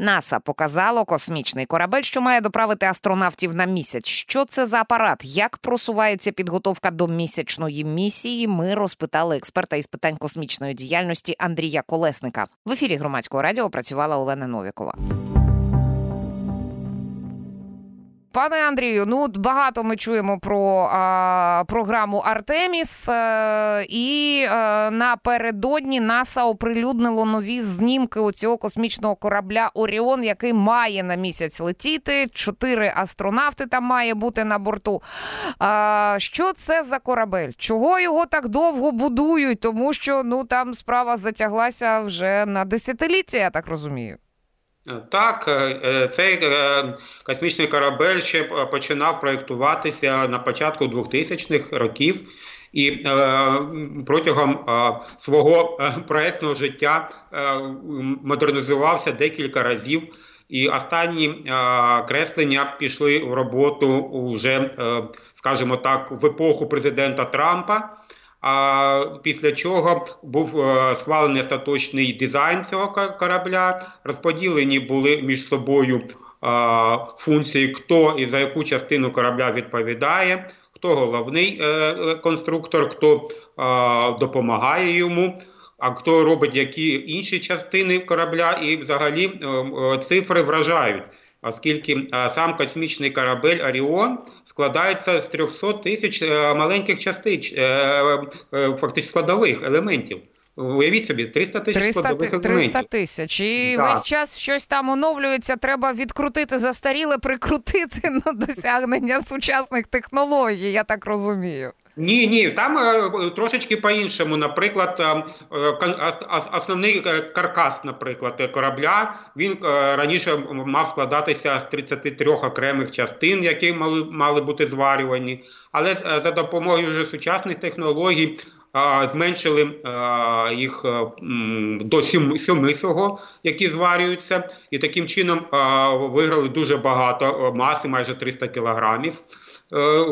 НАСА показало космічний корабель, що має доправити астронавтів на місяць. Що це за апарат? Як просувається підготовка до місячної місії? Ми розпитали експерта із питань космічної діяльності Андрія Колесника. В ефірі громадського радіо працювала Олена Новікова. Пане Андрію, ну багато ми чуємо про а, програму Артеміс, а, і а, напередодні НАСА оприлюднило нові знімки у цього космічного корабля Оріон, який має на місяць летіти. Чотири астронавти там має бути на борту. А, Що це за корабель? Чого його так довго будують? Тому що ну там справа затяглася вже на десятиліття, я так розумію. Так, е, е, цей е, космічний корабель ще починав проєктуватися на початку 2000-х років. І протягом свого проєктного життя модернізувався декілька разів, і останні креслення пішли в роботу вже, е, скажімо так, в епоху президента Трампа. А після чого був е, схвалений остаточний дизайн цього корабля, розподілені були між собою функції, хто і за яку частину корабля відповідає, хто головний е, конструктор, хто допомагає йому. А хто робить які інші частини корабля, і взагалі е, цифри вражають оскільки е, сам космічний корабель Оріон складається з 300 тисяч е, маленьких частиць, е, фактично складових елементів. Уявіть собі, 300 тисяч 300, складових елементів. 300 тисяч. І да. весь час щось там оновлюється, треба відкрутити застаріле, прикрутити на досягнення сучасних технологій, я так розумію. Ні, ні, там е, трошечки по-іншому. Наприклад, е, е, основний каркас, наприклад, корабля, він раніше мав складатися з 33 окремих частин, які мали мали бути зварювані. Але за допомогою вже сучасних технологій зменшили їх до сьоми свого, які зварюються, і таким чином виграли дуже багато маси, майже 300 кілограмів. Е,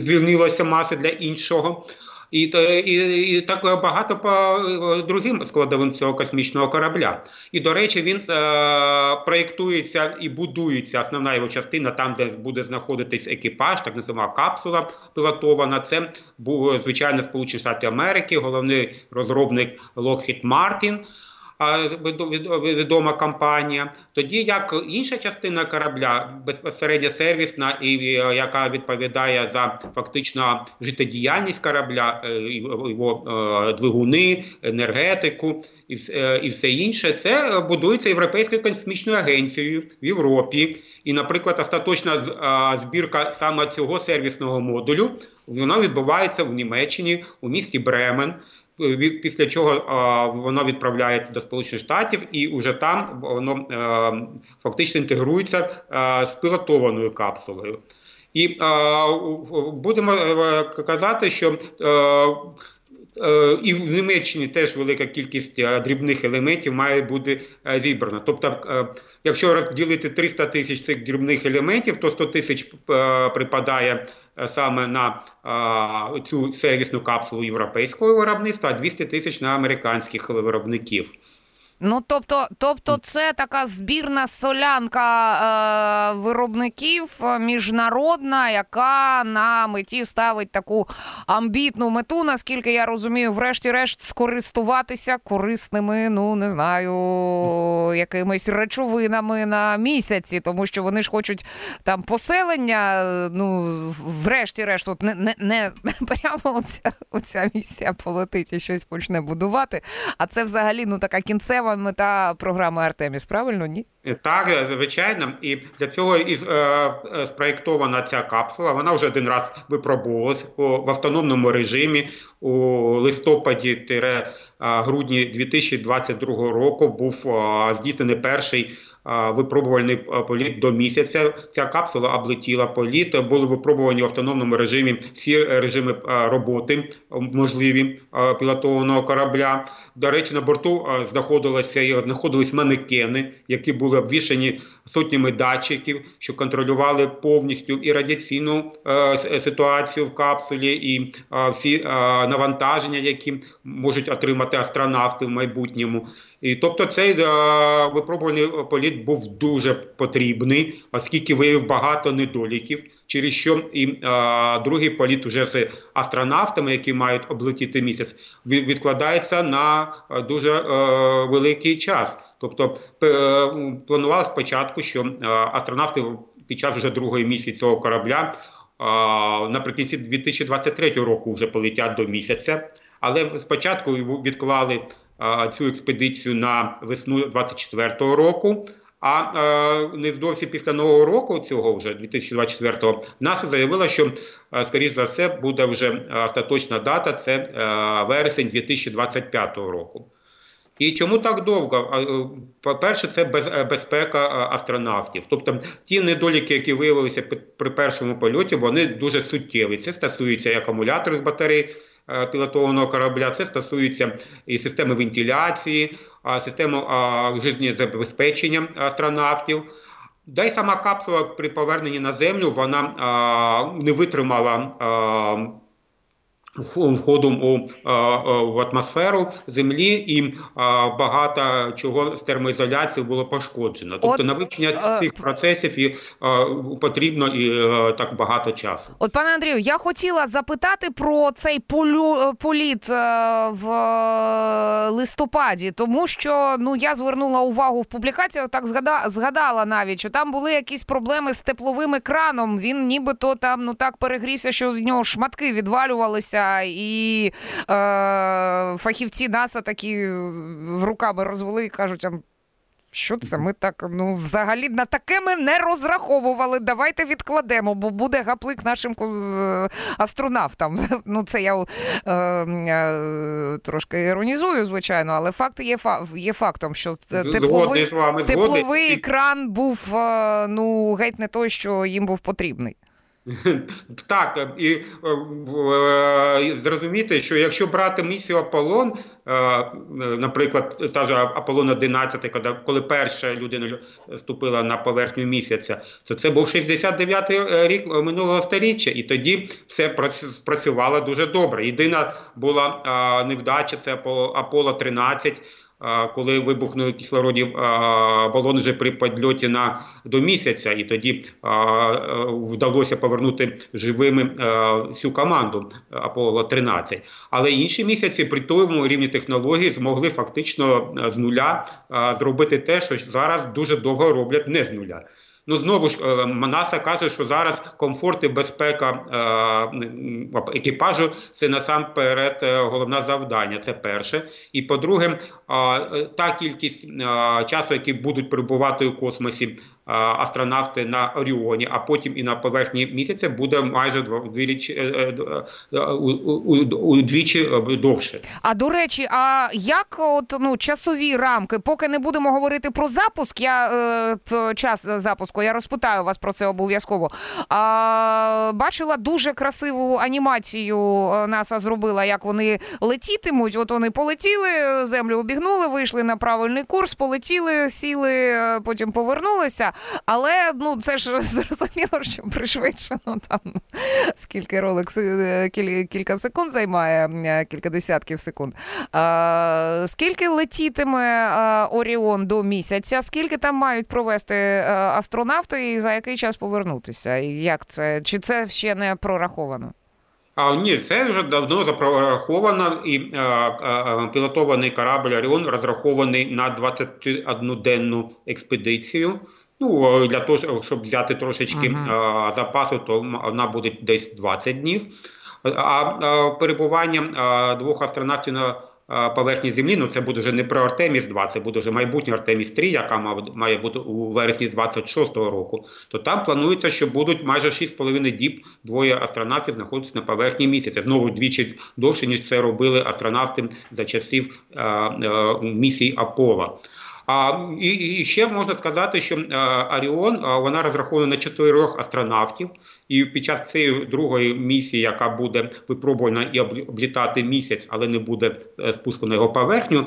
звільнилося маси для іншого. І і, і так багато по е, другим складовим цього космічного корабля. І, до речі, він е, проєктується і будується основна його частина, там, де буде знаходитись екіпаж, так називана капсула пілотована. Це був звичайно Сполучені Штати Америки, головний розробник Lockheed Martin відома компанія. Тоді як інша частина корабля, безпосередньо сервісна, і е, яка відповідає за фактично життєдіяльність корабля, е, його е, двигуни, енергетику і все інше, це будується Європейською космічною агенцією в Європі. І, наприклад, остаточна збірка саме цього сервісного модулю вона відбувається в Німеччині у місті Бремен після чого воно відправляється до Сполучених Штатів, і вже там воно е, фактично інтегрується е, з пілотованою капсулою. І будемо е, казати, що і в Німеччині теж велика кількість дрібних елементів має бути зібрана. Тобто, якщо розділити 300 тисяч цих дрібних елементів, то 100 тисяч припадає саме на а, цю сервісну капсулу європейського виробництва, а 200 тисяч на американських виробників. Ну, тобто, тобто, це така збірна солянка е, виробників е, міжнародна, яка на меті ставить таку амбітну мету, наскільки я розумію, врешті-решт скористуватися корисними, ну не знаю, якимись речовинами на місяці, тому що вони ж хочуть там поселення. Ну, врешті-решт, от не не, не прямо оця, оця місія полетить і щось почне будувати. А це взагалі ну така кінцева кінцева мета програми Артеміс, правильно? Ні? Так, звичайно, і для цього і е, е, спроєктована ця капсула. Вона вже один раз випробувалась в автономному режимі у листопаді грудні 2022 року. Був здійснений перший випробувальний політ до місяця. Ця капсула облетіла політ. Були випробувані в автономному режимі всі режими роботи можливі пілотованого корабля. До речі, на борту знаходилися знаходились манекени, які були обвішані сотнями датчиків, що контролювали повністю і радіаційну ситуацію в капсулі, і всі навантаження, які можуть отримати астронавти в майбутньому. І тобто цей випробувальний політ був дуже потрібний, оскільки виявив багато недоліків, через що і е, другий політ вже з астронавтами, які мають облетіти місяць, відкладається на дуже е, великий час. Тобто е, планували спочатку, що астронавти під час вже другої місії цього корабля наприкінці 2023 року вже полетять до місяця. Але спочатку відклали цю експедицію на весну 24-го року. А е, невдовзі після нового року, цього вже 2024-го, НАСА заявила, що е, скоріш за все буде вже остаточна дата. Це е, вересень 2025 року. І чому так довго? Е, по-перше, це е, безпека е, астронавтів. Тобто ті недоліки, які виявилися при першому польоті, вони дуже суттєві. Це стосується і акумуляторних батарей пілотованого корабля, це стосується і системи вентиляції, системи життєзабезпечення астронавтів. Да й сама капсула при поверненні на землю вона не витримала. Входом у в атмосферу землі, і багато чого з термоізоляції було пошкоджено. Тобто От, на вивчення. Е, цих процесів і потрібно і е, так багато часу. От пане Андрію, я хотіла запитати про цей полю е, політ в листопаді, тому що ну я звернула увагу в публікаціях, так згадала, згадала навіть, що там були якісь проблеми з тепловим екраном. Він нібито там ну так перегрівся, що в нього шматки відвалювалися і е, фахівці НАСА такі в руками розвели і кажуть, а що це? Ми так ну взагалі на таке ми не розраховували. Давайте відкладемо, бо буде гаплик нашим е, астронавтам. Ну це я е, е, трошки іронізую, звичайно, але факт є є фактом, що тепловий, тепловий екран був е, ну геть не той, що їм був потрібний. Так, і е, е, зрозуміти, що якщо брати місію Аполлон, е, наприклад, та ж Аполлон 11, коли перша людина ступила на поверхню місяця, то це був 69-й рік минулого століття, і тоді все спрацювало дуже добре. Єдина була невдача це Аполло 13 коли вибухнули кислородні балони вже при підльоті на до місяця, і тоді вдалося повернути живими всю команду Аполло 13 Але інші місяці при тому рівні технології змогли фактично з нуля зробити те, що зараз дуже довго роблять не з нуля. Ну знову ж Манаса каже, що зараз комфорт і безпека е, екіпажу це насамперед е, головне завдання. Це перше. І по-друге, та кількість часу, які будуть перебувати у космосі астронавти на Оріоні, а потім і на поверхні місяця буде майже удвічі довше. А до речі, а як от ну часові рамки, поки не будемо говорити про запуск, я е, час запуску, я розпитаю вас про це обов'язково. А, Бачила дуже красиву анімацію. НАСА зробила, як вони летітимуть. От вони полетіли, землю обігнули, вийшли на правильний курс, полетіли, сіли, потім повернулися. Але ну це ж зрозуміло, що пришвидшено там скільки ролик е, кілька секунд займає, е, кілька десятків секунд. А, Скільки летітиме Оріон до місяця? Скільки там мають провести е, астронавти, і за який час повернутися? І Як це? Чи це ще не прораховано? А ні, це вже давно запрораховано, і а, а, пілотований корабль Оріон розрахований на 21-денну експедицію. Ну, для того, щоб взяти трошечки ага. запасу, то вона буде десь 20 днів. А перебування двох астронавтів на поверхні землі, ну це буде вже не про Артеміс 2 це буде вже майбутнє Артеміс 3 яка має бути у вересні 26-го року. То там планується, що будуть майже 6,5 діб двоє астронавтів знаходитися на поверхні місяця. Знову двічі довше ніж це робили астронавти за часів місії Аполло. А і, і ще можна сказати, що Аріон вона розрахована на чотирьох астронавтів, і під час цієї другої місії, яка буде випробувана і облітати місяць, але не буде е, спуску на його поверхню.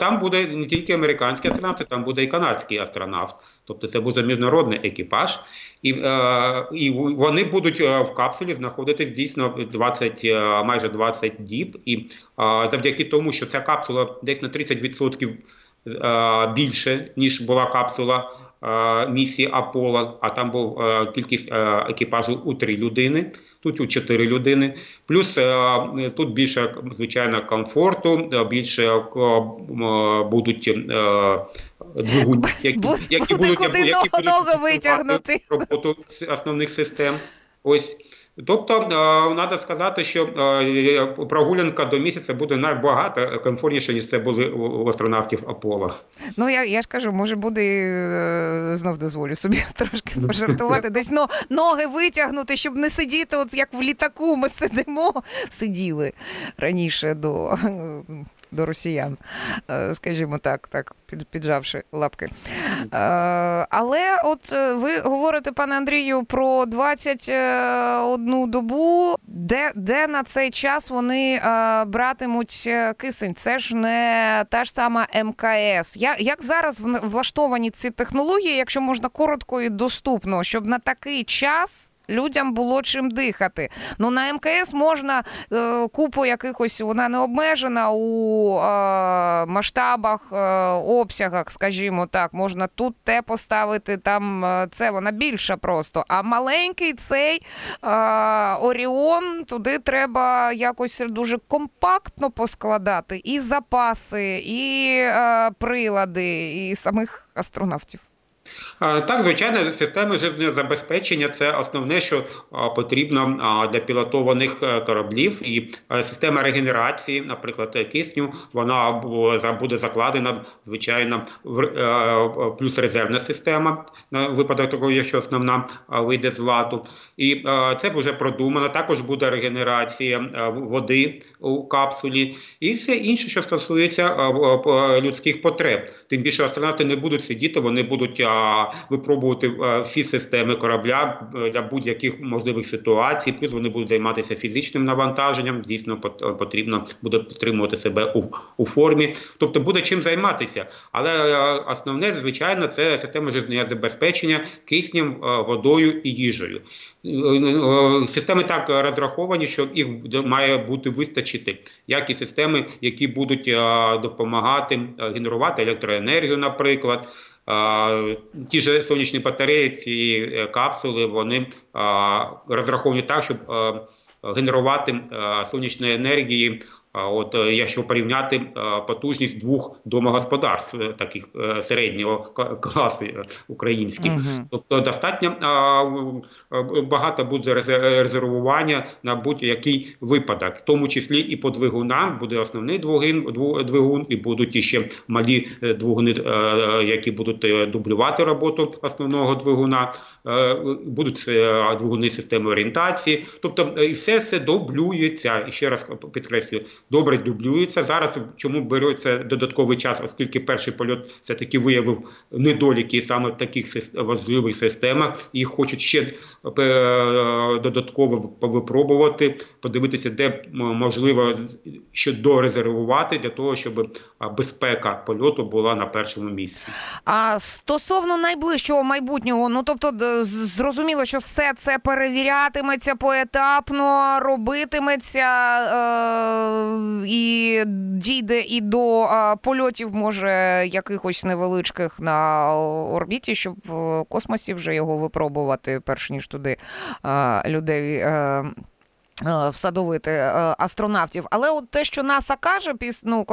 Там буде не тільки американський астронавт, там буде і канадський астронавт. Тобто це буде міжнародний екіпаж, і е, і вони будуть е, в капсулі знаходитись дійсно 20, майже 20 діб. І завдяки тому, що ця капсула десь на 30% більше ніж була капсула. Місії Аполло, а там був кількість екіпажу у три людини тут у 4 людини. Плюс е, тут більше звичайно комфорту, е, більше е, будуть двигуні, які, які будуть які будуть витягнути роботу основних систем. Ось. Тобто, треба сказати, що прогулянка до місяця буде набагато комфортніше, ніж це були у астронавтів Аполло. Ну я я ж кажу, може буде знов дозволю собі трошки пожартувати. Десь но, ноги витягнути, щоб не сидіти, от як в літаку ми сидимо, сиділи раніше до до росіян, скажімо так, так, піджавши лапки. Але от ви говорите, пане Андрію, про 21 добу, де де на цей час вони е, братимуть е, кисень? Це ж не та ж сама МКС. Я, як зараз влаштовані ці технології, якщо можна коротко і доступно, щоб на такий час людям було чим дихати. Ну на МКС можна е, купу якихось, вона не обмежена у е, масштабах, е, обсягах, скажімо так. Можна тут те поставити, там е, це вона більша просто. А маленький цей е, Оріон, туди треба якось дуже компактно поскладати і запаси, і прилади, і самих астронавтів. Так, звичайно, системи жизнезабезпечення це основне, що потрібно для пілотованих е, кораблів, і е, система регенерації, наприклад, кисню, вона буде закладена, звичайно, е, плюс резервна система на випадок того, якщо основна вийде з ладу. І це вже продумано. Також буде регенерація води у капсулі, і все інше, що стосується людських потреб. Тим більше астронавти не будуть сидіти, вони будуть випробувати е, всі системи корабля е, для будь-яких можливих ситуацій. Плюс вони будуть займатися фізичним навантаженням. Дійсно, потрібно буде підтримувати себе у, у формі. Тобто буде чим займатися. Але е, основне, звичайно, це система життєзабезпечення киснем, водою і їжею. Системи так розраховані, що їх має бути вистачити, як і системи, які будуть допомагати генерувати електроенергію, наприклад. Ті ж сонячні батареї, ці е, капсули, вони розраховані так, щоб генерувати сонячної енергії От е, якщо порівняти е, потужність двох домогосподарств, е, таких середнього класу українських, uh тобто достатньо багато буде резервування на будь-який випадок, в тому числі і по двигунам буде основний двигун, двигун і будуть ще малі двигуни, які будуть дублювати роботу основного двигуна, будуть двигуни системи орієнтації, тобто і все це дублюється і ще раз підкреслюю добре дублюється. Зараз чому береться додатковий час, оскільки перший польот все таки виявив недоліки саме в таких важливих системах, їх хочуть ще е, додатково випробувати, подивитися, де можливо що дорезервувати для того, щоб безпека польоту була на першому місці. А стосовно найближчого майбутнього, ну тобто, зрозуміло, що все це перевірятиметься поетапно, робитиметься. Е і дійде і до польотів, може, якихось невеличких на орбіті, щоб в космосі вже його випробувати, перш ніж туди людей. Е, всадовити е, астронавтів, але от те, що НАСА каже, ну,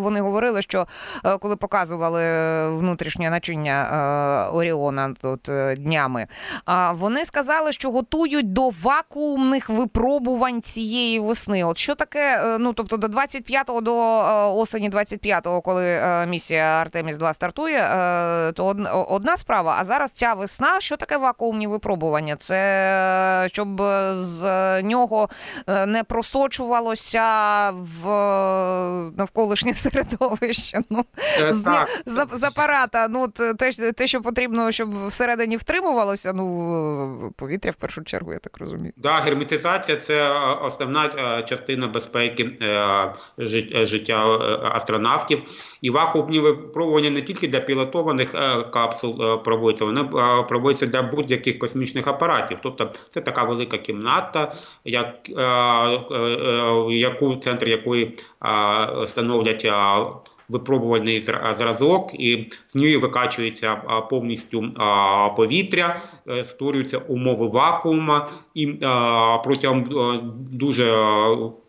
вони говорили, що е, коли показували внутрішнє начиння Оріона тут днями, вони сказали, що готують до вакуумних випробувань цієї весни. От що таке? Ну тобто до 25-го, до осені 25-го, коли місія Артеміс 2 стартує, то одна справа. А зараз ця весна, що таке вакуумні випробування? Це щоб з нього не просочувалося в навколишнє середовище. Ну, з, з, з апарата. Ну, те, те, що потрібно, щоб всередині втримувалося, ну, повітря в першу чергу, я так розумію. Да, герметизація це основна частина безпеки життя астронавтів. І вакуумні випробування не тільки для пілотованих капсул проводяться, вони проводяться для будь-яких космічних апаратів. Тобто це така велика кімната, як, яку центр якої становлять випробувальний зразок, і з нього викачується повністю повітря, е, створюються умови вакуума, і протягом дуже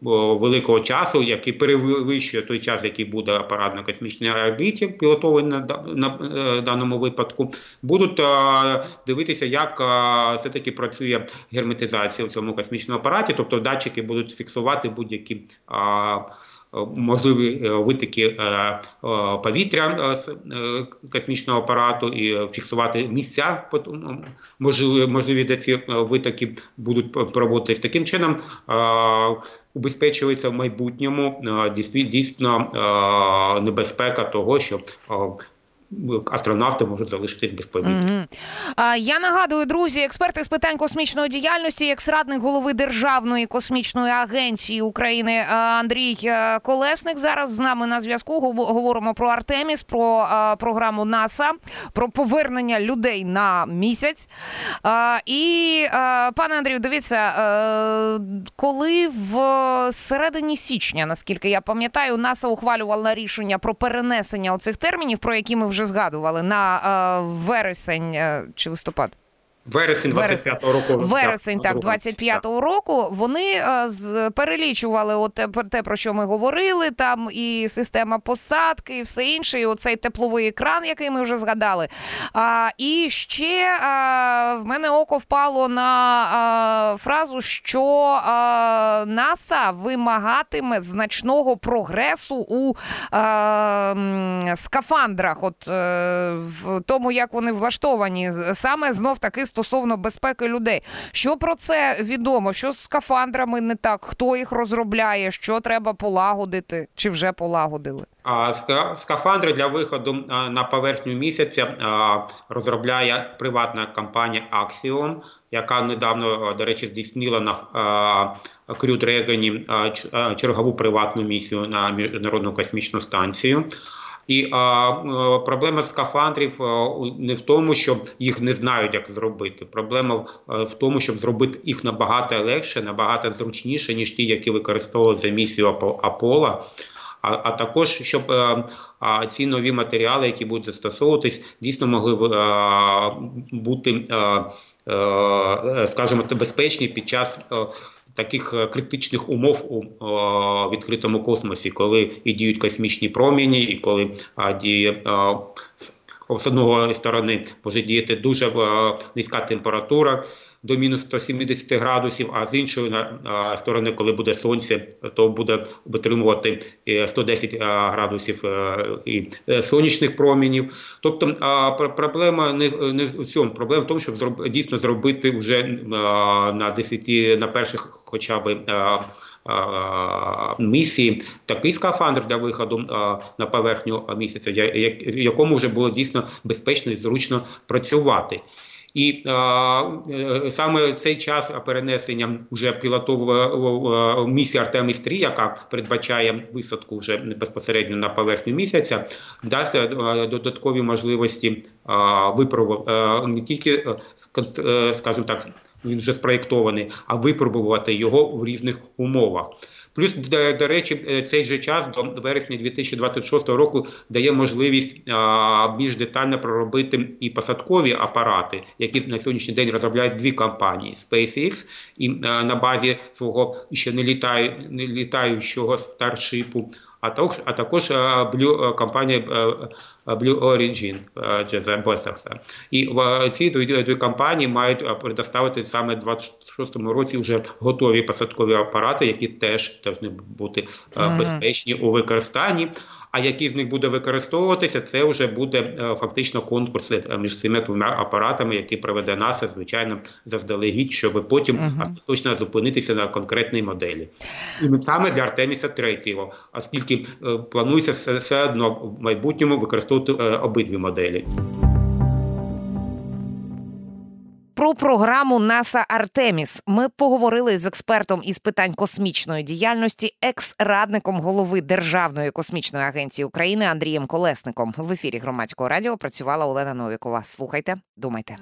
великого часу, який перевищує той час, який буде апарат на космічній орбіті, пілотований на е, даному випадку, будуть дивитися, як все таки працює герметизація в цьому космічному апараті, тобто датчики будуть фіксувати будь-які можливі е, витоки е, е, повітря з космічного апарату і фіксувати місця, можливі, де ці витоки будуть проводитись таким чином. Убезпечується в майбутньому дійсно небезпека того, що астронавти можуть залишитись без повітря. Угу. Я нагадую, друзі, експерти з питань космічної діяльності, екс-радник голови Державної космічної агенції України Андрій е, Колесник зараз з нами на зв'язку. Говоримо про Артеміс, про програму НАСА, про повернення людей на місяць. І пане Андрію, дивіться, е, коли в середині січня, наскільки я пам'ятаю, НАСА ухвалювала рішення про перенесення оцих термінів, про які ми вже вже згадували на е, вересень е, чи листопад. Вересень 25-го року. Вересень, так, 25-го року. Вони е, перелічували от те, про що ми говорили, там і система посадки, і все інше, і оцей тепловий екран, який ми вже згадали. А, І ще а, в мене око впало на а, фразу, що а, НАСА вимагатиме значного прогресу у а, скафандрах, от е, в тому, як вони влаштовані, саме знов таки стосовно безпеки людей. Що про це відомо? Що з скафандрами не так? Хто їх розробляє? Що треба полагодити? Чи вже полагодили? А скафандри для виходу на поверхню місяця розробляє приватна компанія Axiom, яка недавно, до речі, здійснила на Crew Dragon чергову приватну місію на міжнародну космічну станцію. І а, проблема скафандрів не в тому, що їх не знають, як зробити. Проблема в тому, щоб зробити їх набагато легше, набагато зручніше, ніж ті, які використовували за місію Апола. А а також щоб а, а, ці нові матеріали, які будуть застосовуватись, дійсно могли а, бути, а, а, скажімо, безпечні під час. А, таких е, критичних умов у о, відкритому космосі, коли і діють космічні проміні, і коли а, діє а, з одного сторони може діяти дуже а, низька температура до мінус 170 градусів, а з іншої сторони, коли буде сонце, то буде витримувати 110 е, градусів е, і е, сонячних промінів. Тобто проблема не не в цьому. Проблема в тому, щоб дійсно зробити вже на 10, на перших хоча б. Місії такий скафандр для виходу на поверхню місяця, в якому вже було дійсно безпечно і зручно працювати. І а, е, саме цей час перенесення вже пілотової місії Артеміс 3 яка передбачає висадку вже безпосередньо на поверхню місяця, дасть е, додаткові можливості а, випробувати не тільки е, скажімо так, він вже спроєктований, а випробувати його в різних умовах. Плюс, до, до речі, е, цей же час до вересня 2026 року дає можливість а, більш детально проробити і посадкові апарати, які на сьогоднішній день розробляють дві компанії: SpaceX і а, на базі свого ще не літаю, не літаючого старшипу а також а також Blue, компанія Blue Origin Безекса. І ці дві, дві компанії мають предоставити саме в 26-му році вже готові посадкові апарати, які теж повинні бути безпечні у використанні. А який з них буде використовуватися, це вже буде е, фактично конкурс е, між цими двома апаратами, які проведе НАСА, звичайно, заздалегідь, щоб потім uh остаточно зупинитися на конкретній моделі. І саме для Артеміса третього, оскільки е, планується все, все одно в майбутньому використовувати обидві моделі. Про програму НАСА Артеміс ми поговорили з експертом із питань космічної діяльності, екс-радником голови Державної космічної агенції України Андрієм Колесником. В ефірі громадського радіо працювала Олена Новікова. Слухайте, думайте.